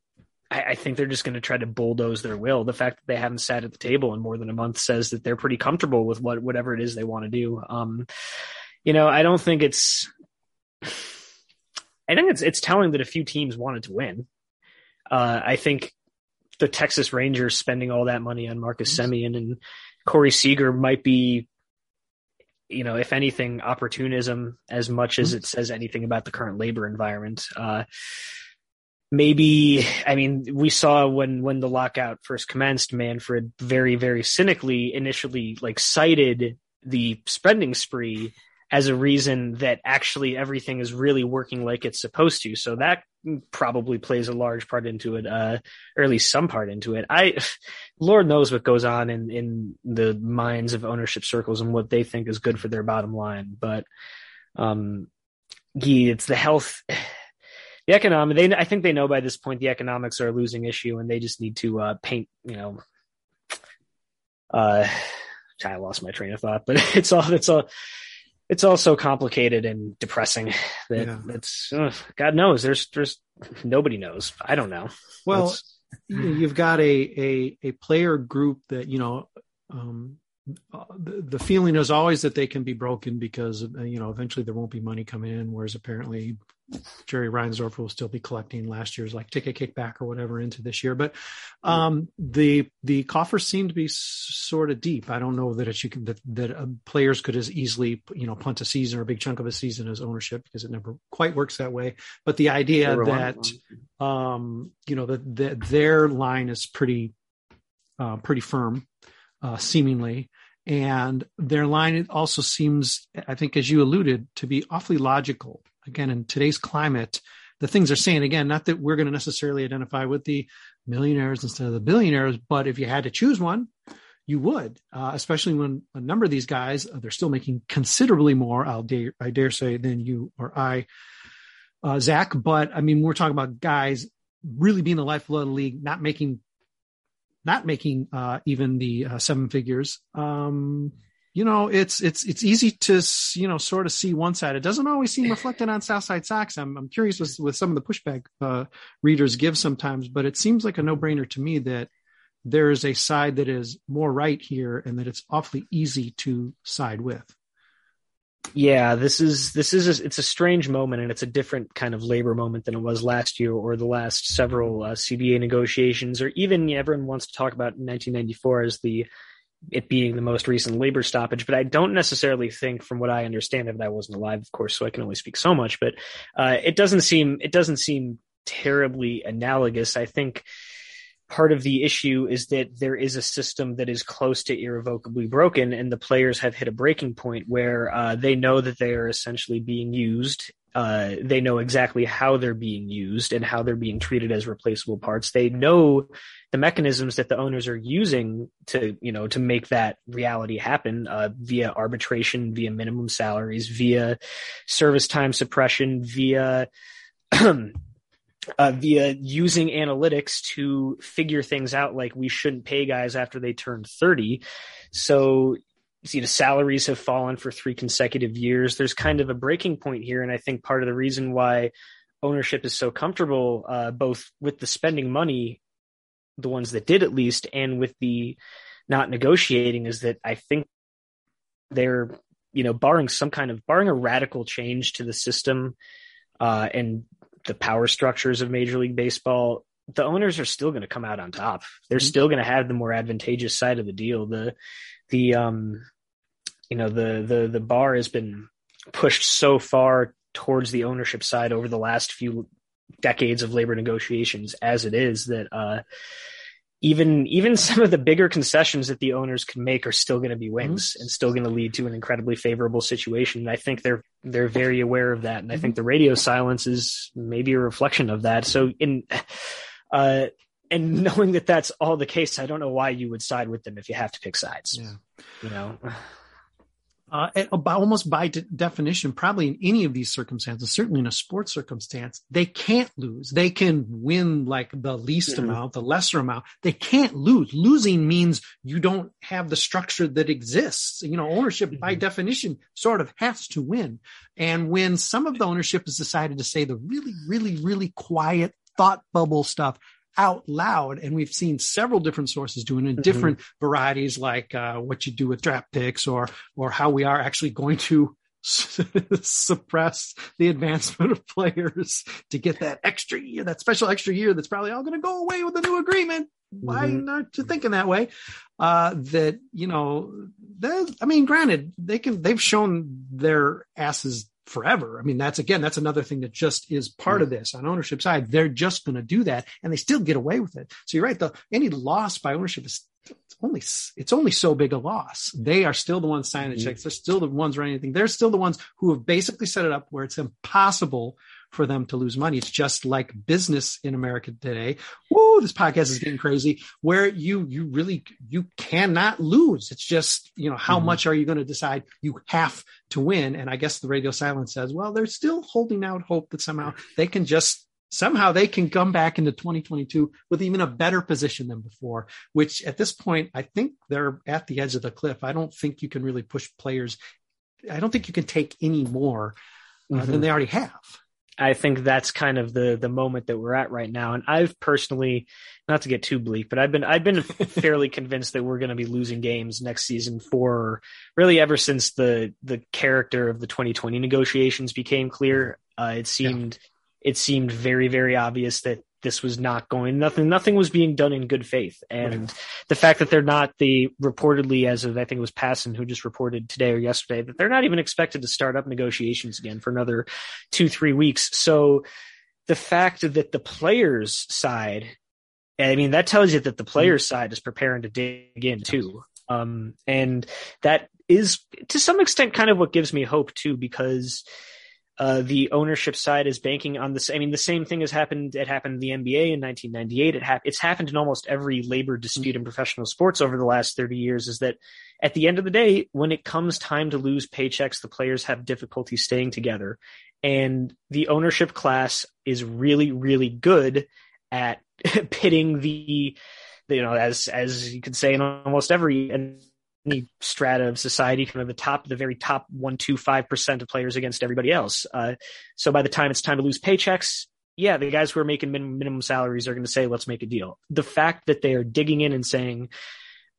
I, I think they're just going to try to bulldoze their will. The fact that they haven't sat at the table in more than a month says that they're pretty comfortable with what whatever it is they want to do. Um, you know, I don't think it's. I think it's it's telling that a few teams wanted to win. Uh, I think the Texas Rangers spending all that money on Marcus Semien and Corey Seager might be, you know, if anything, opportunism as much as it says anything about the current labor environment. Uh, maybe I mean we saw when when the lockout first commenced, Manfred very very cynically initially like cited the spending spree as a reason that actually everything is really working like it's supposed to. So that probably plays a large part into it, uh, or at least some part into it. I, (sighs) Lord knows what goes on in, in the minds of ownership circles and what they think is good for their bottom line. But, um, yeah, it's the health, the economic, they, I think they know by this point the economics are a losing issue and they just need to, uh, paint, you know, uh, (sighs) I lost my train of thought, but (laughs) it's all, it's all, it's all so complicated and depressing (sighs) that Yeah. God knows there's there's nobody knows. I don't know. Well, you- you've got a a a player group that you know um the, the feeling is always that they can be broken because you know eventually there won't be money coming in whereas apparently Jerry Reinsdorf will still be collecting last year's like ticket kickback or whatever into this year. But um the the coffers seem to be sort of deep. I don't know that it's you can that, that uh, players could as easily you know punt a season or a big chunk of a season as ownership because it never quite works that way. But the idea that um, you know that that their line is pretty uh, pretty firm, uh, seemingly, and their line also seems, I think, as you alluded, to be awfully logical. Again, in today's climate, the things they're saying again, not that we're going to necessarily identify with the millionaires instead of the billionaires, but if you had to choose one, you would, uh, especially when a number of these guys uh, they're still making considerably more. I'll dare I dare say than you or I, uh, Zach. But I mean, we're talking about guys really being the lifeblood of the league, not making, not making uh, even the uh, seven figures. Um, you know, it's it's it's easy to you know sort of see one side. It doesn't always seem reflected on Southside Sox. I'm I'm curious with with some of the pushback uh, readers give sometimes, but it seems like a no brainer to me that there is a side that is more right here, and that it's awfully easy to side with. Yeah, this is this is a, it's a strange moment, and it's a different kind of labor moment than it was last year or the last several uh, CBA negotiations, or even everyone wants to talk about 1994 as the it being the most recent labor stoppage. But I don't necessarily think, from what I understand it, I wasn't alive, of course, so I can only speak so much. But uh, it doesn't seem it doesn't seem terribly analogous. I think part of the issue is that there is a system that is close to irrevocably broken, and the players have hit a breaking point where uh, they know that they are essentially being used. Uh, they know exactly how they're being used and how they're being treated as replaceable parts. They know the mechanisms that the owners are using to, you know, to make that reality happen uh, via arbitration, via minimum salaries, via service time suppression, via (clears throat) uh, via using analytics to figure things out like we shouldn't pay guys after they turn 30 so see the salaries have fallen for three consecutive years. There's kind of a breaking point here and i think part of the reason why ownership is so comfortable uh, both with the spending money the ones that did at least and with the not negotiating is that i think they're you know barring some kind of barring a radical change to the system uh, and the power structures of Major League Baseball, the owners are still going to come out on top. They're Mhm. still going to have the more advantageous side of the deal. The the um you know the the the bar has been pushed so far towards the ownership side over the last few decades of labor negotiations as it is that uh even even (laughs) some of the bigger concessions that the owners can make are still going to be wins and still going to lead to an incredibly favorable situation. And I think they're they're very aware of that, and I think the radio silence is maybe a reflection of that. So in (sighs) uh, and (laughs) knowing that that's all the case, I don't know why you would side with them if you have to pick sides. Yeah. You know, uh, almost by de- definition, probably in any of these circumstances, certainly in a sports circumstance, they can't lose. They can win like the least Mhm. amount, the lesser amount. They can't lose. Losing means you don't have the structure that exists. You know, ownership by Mhm. definition sort of has to win. And when some of the ownership has decided to say the really, really, really quiet thought bubble stuff out loud, and we've seen several different sources doing it in Mhm. different varieties, like uh, what you do with draft picks, or or how we are actually going to (laughs) suppress the advancement of players to get that extra year, that special extra year that's probably all going to go away with the new agreement. Why Mhm. not to thinking that way? Uh, that you know, that, I mean, granted, they can they've shown their asses forever. I mean, that's again, that's another thing that just is part of this on ownership side. They're just going to do that, and they still get away with it. So you're right. The any loss by ownership is it's only it's only so big a loss. They are still the ones signing the Mhm. checks. They're still the ones running anything. They're still the ones who have basically set it up where it's impossible for them to lose money. It's just like business in America today. Woo, this podcast is getting crazy. Where you you really you cannot lose. It's just you know how Mhm. much are you going to decide you have to win? And I guess the radio silence says, well, they're still holding out hope that somehow they can just somehow they can come back into 2022 with even a better position than before. Which at this point, I think they're at the edge of the cliff. I don't think you can really push players I don't think you can take any more uh, Mhm. than they already have. I think that's kind of the the moment that we're at right now. And I've personally, not to get too bleak, but I've been I've been (laughs) fairly convinced that we're going to be losing games next season for really ever since the the character of the 2020 negotiations became clear. Uh, it seemed it seemed very very obvious that this was not going nothing nothing was being done in good faith. And the fact that they're not the reportedly as of i think it was Passan who just reported today or yesterday that they're not even expected to start up negotiations again for another two three weeks. So the fact that the players side i mean that tells you that the players side is preparing to dig in too. Um and that is to some extent kind of what gives me hope too because uh, the ownership side is banking on this. I mean, the same thing has happened. It happened in the NBA in 1998. It hap- it's happened in almost every labor dispute in professional sports over the last 30 years. Is that at the end of the day, when it comes time to lose paychecks, the players have difficulty staying together, and the ownership class is really, really good at (laughs) pitting the, you know, as as you could say in almost every any strata of society, of the top, the very top one, two, five percent of players against everybody else. Uh, so by the time it's time to lose paychecks, yeah, the guys who are making min- minimum salaries are going to say, let's make a deal. The fact that they are digging in and saying,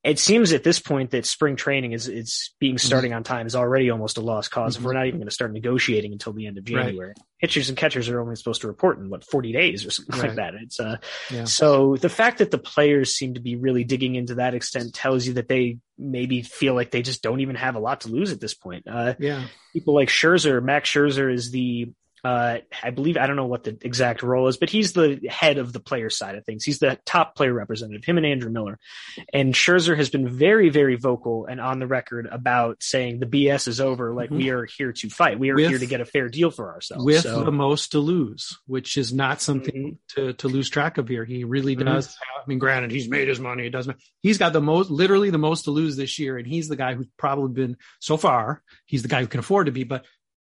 it seems at this point that spring training is, is being starting on time is already almost a lost because if we're not even going to start negotiating until the end of Right. January. Pitchers and catchers are only supposed to report in what, 40 days or something like that. It's, uh, Yeah. so the fact that the players seem to be really digging into that extent tells you that they maybe feel like they just don't even have a lot to lose at this point. Uh, Yeah. people like Scherzer, Max Scherzer is the, uh, I believe, I don't know what the exact role is, but he's the head of the player side of things. He's the top player representative, him and Andrew Miller. And Scherzer has been very, very vocal and on the record about saying the BS is over. Like Mhm. we are here to fight. We are With- here to get a fair deal for ourselves. with So- the most to lose, which is not something to, to lose track of here. He really Mhm. does. Have, I mean, granted, he's made his money. It doesn't. He's got the most, literally the most to lose this year, and he's the guy who's probably been so far. He's the guy who can afford to be, but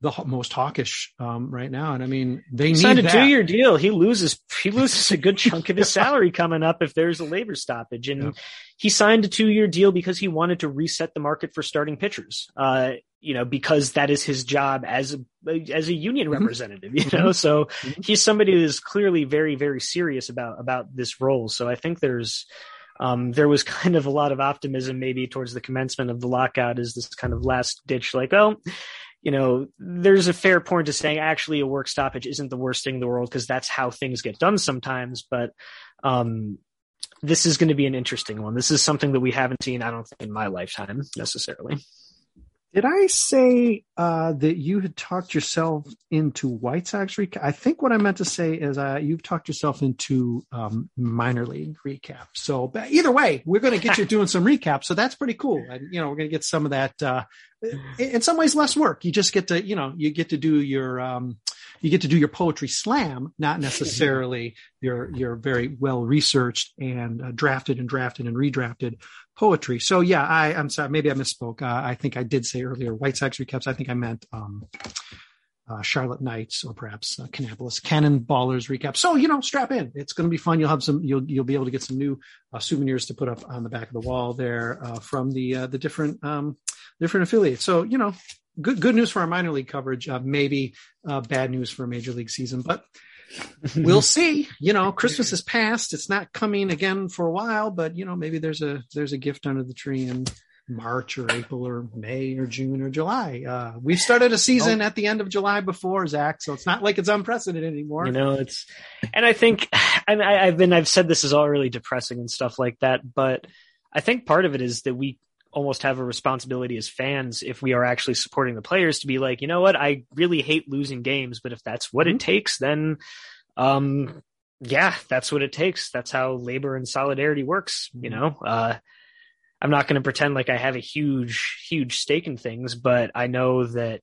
the most hawkish um, right now. And I mean, they He need signed a that. two-year deal. He loses he loses a good chunk of his (laughs) salary coming up if there's a labor stoppage. And Yeah. he signed a two-year deal because he wanted to reset the market for starting pitchers. Uh, you know, because that is his job as a as a union Mhm. representative. You know, so Mhm. he's somebody that is clearly very very serious about about this role. So I think there's. Um, there was (laughs) kind of a lot of optimism maybe towards the commencement of the lockout as this kind of last ditch, like, oh, you know, there's a fair point to saying actually a work stoppage isn't the worst thing in the world because that's how things get done sometimes. But um, this is going to be an interesting one. This is something that we haven't seen, I don't think, in my lifetime necessarily. Did I say uh, that you had talked yourself into White Sox recap? I think what I meant to say is uh, you've talked yourself into um, minor league recap. So but either way, we're going to get you (laughs) doing some recap. So that's pretty cool. And, you know, we're going to get some of that. Uh, in some ways, less work. You just get to, you know, you get to do your, um, you get to do your poetry slam, not necessarily (laughs) your your very well researched and uh, drafted and drafted and redrafted poetry. So yeah, I, I'm sorry, maybe I misspoke. Uh, I think I did say earlier White Sox recaps. I think I meant um, uh, Charlotte Knights or perhaps uh, Kannapolis Cannon Ballers recap. So you know, strap in. It's going to be fun. You'll have some. You'll you'll be able to get some new uh, souvenirs to put up on the back of the wall there uh, from the uh, the different um, different affiliates. So you know, good good news for our minor league coverage. Uh, maybe bad news for a major league season, but we'll (laughs) see. You know, Christmas is past. It's not coming again for a while, but you know, maybe there's a there's a gift under the tree in March or April or May or June or July. Uh, we've started a season at the end of July before Zach, so it's not like it's unprecedented anymore. You know, it's, and I think, I, I've been, I've said this is all really depressing and stuff like that, but I think part of it is that we almost have a responsibility as fans if we are actually supporting the players to be like, you know what, I really hate losing games, but if that's what it takes, then, um, yeah, that's what it takes. That's how labor and solidarity works. You know, uh, I'm not going to pretend like I have a huge, huge stake in things, but I know that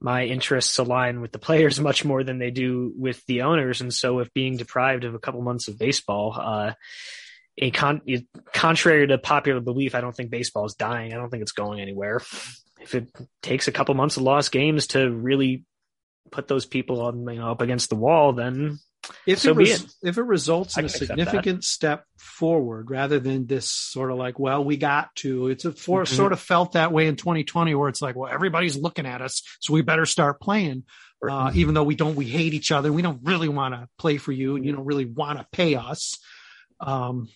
my interests align with the players (laughs) much more than they do with the owners. And so if being deprived of a couple months of baseball, uh, a con- it- contrary to popular belief, I don't think baseball is dying. I don't think it's going anywhere. If it takes a couple months of lost games to really put those people on, you know, up against the wall, then if So it, be res- it. if it results in a significant step forward rather than this sort of like well we got to it's a for Mhm. sort of felt that way in 2020 where it's like well everybody's looking at us so we better start playing uh, even though we don't we hate each other we don't really want to play for you and you don't really want to pay us um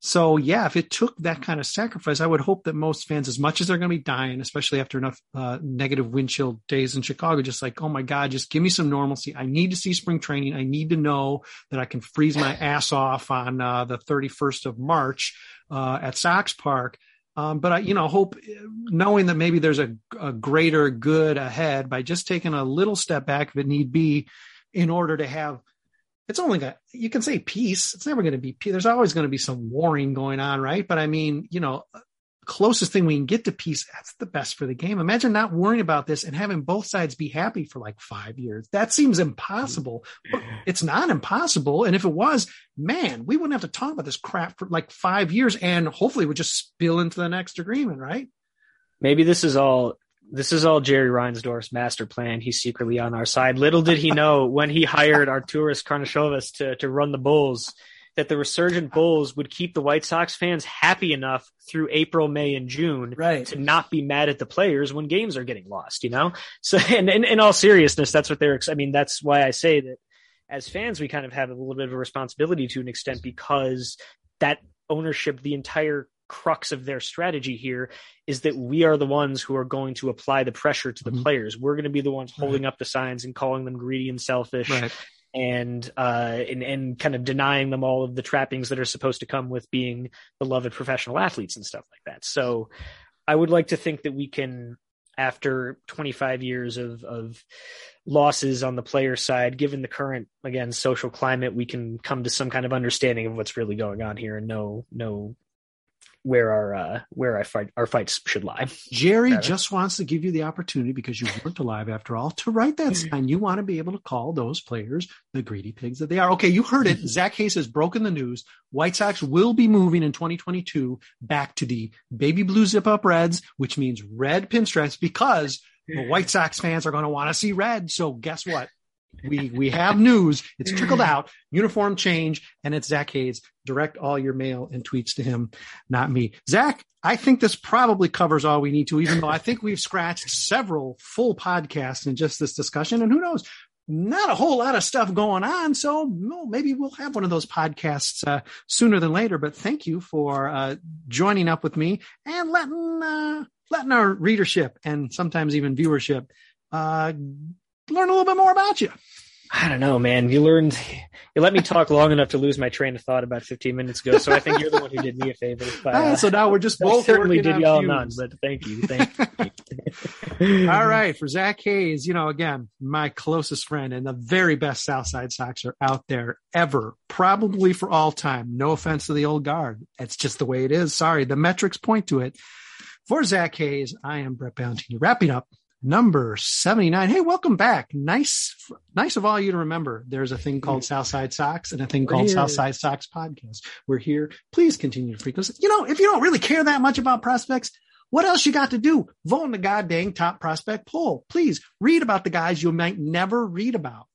so yeah if it took that kind of sacrifice i would hope that most fans as much as they're going to be dying especially after enough uh, negative wind chill days in chicago just like oh my god just give me some normalcy i need to see spring training i need to know that i can freeze my ass off on uh, the 31st of march uh, at sox park um, but I, you know, hope knowing that maybe there's a, a greater good ahead by just taking a little step back if it need be, in order to have. It's only got you can say peace. It's never going to be peace. There's always going to be some warring going on, right? But I mean, you know, uh, closest thing we can get to peace. That's the best for the game. Imagine not worrying about this and having both sides be happy for like five years. That seems impossible. But it's not impossible. And if it was, man, we wouldn't have to talk about this crap for like five years and hopefully it would just spill into the next agreement, right? Maybe this is all this is all Jerry Reinsdorf's master plan. He's secretly on our side. Little did he know (laughs) when he hired Arturas Karnisovas to to run the Bulls that the resurgent Bulls would keep the White Sox fans happy enough through April, May, and June Right. to not be mad at the players when games are getting lost. You know, so (laughs) and, and in all seriousness, that's what they're. I mean, that's why I say that as fans, we kind of have a little bit of a responsibility to an extent because that ownership, the entire crux of their strategy here is that we are the ones who are going to apply the pressure to the Mhm. players. We're going to be the ones holding up the signs and calling them greedy and selfish Right. and uh and, and kind of denying them all of the trappings that are supposed to come with being beloved professional athletes and stuff like that. So I would like to think that we can after 25 years of of losses on the player side given the current again social climate we can come to some kind of understanding of what's really going on here and know know where our uh where our fight our fights should lie Jerry Better. just wants to give you the opportunity because you weren't alive after all to write that (laughs) sign. You want to be able to call those players the greedy pigs that they are. Okay, you heard it. (laughs) Zach Hayes has broken the news. White Sox will be moving in 2022 back to the baby blue zip up reds, which means red pinstripes because the (laughs) White Sox fans are going to want to see red. So guess what? We we have news. It's trickled out. Uniform change, and it's Zach Hayes. Direct all your mail and tweets to him, not me. Zach, I think this probably covers all we need to. Even though I think we've scratched several full podcasts in just this discussion, and who knows, not a whole lot of stuff going on. So maybe we'll have one of those podcasts uh, sooner than later. But thank you for uh, joining up with me and letting uh, letting our readership and sometimes even viewership uh, learn a little bit more about you. I don't know, man. You learned, you let me talk long enough to lose my train of thought about 15 minutes ago. So I think you're the one who did me a favor. By, (laughs) Ah, uh, so now we're just I both certainly working did y'all fumes. none, but thank you. Thank you. (laughs) All right, for Zach Hayes, you know, again, my closest friend and the very best Southside Soxer out there ever, probably for all time. No offense to the old guard. It's just the way it is. Sorry, the metrics point to it. For Zach Hayes, I am Brett Ballantini. Wrapping up number 79. Hey, welcome back. Nice, nice of all you to remember. There's a thing called Southside Sox and a thing called. Southside Sox podcast. We're here. Please continue to freak us. You know, if you don't really care that much about prospects, what else you got to do? Vote in the goddamn top prospect poll. Please read about the guys you might never read about.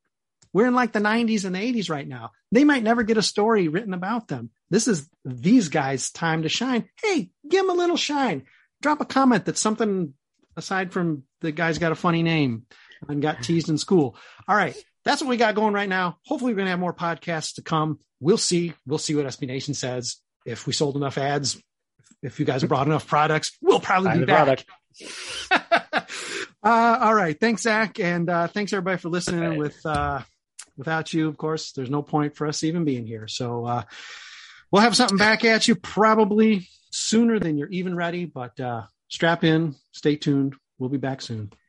We're in like the 90s and the 80s right now. They might never get a story written about them. This is these guys' time to shine. Hey, give them a little shine. Drop a comment that's something aside from the guy's got a funny name and got teased in school. All right. That's what we got going right now. Hopefully we're going to have more podcasts to come. We'll see. We'll see what SB Nation says. If we sold enough ads, if you guys brought enough products, we'll probably be back. (laughs) uh, all right. Thanks, Zach. And uh, thanks everybody for listening with, uh, without you, of course, there's no point for us even being here. So, uh, we'll have something back at you probably sooner than you're even ready, but, uh, strap in, stay tuned. We'll be back soon.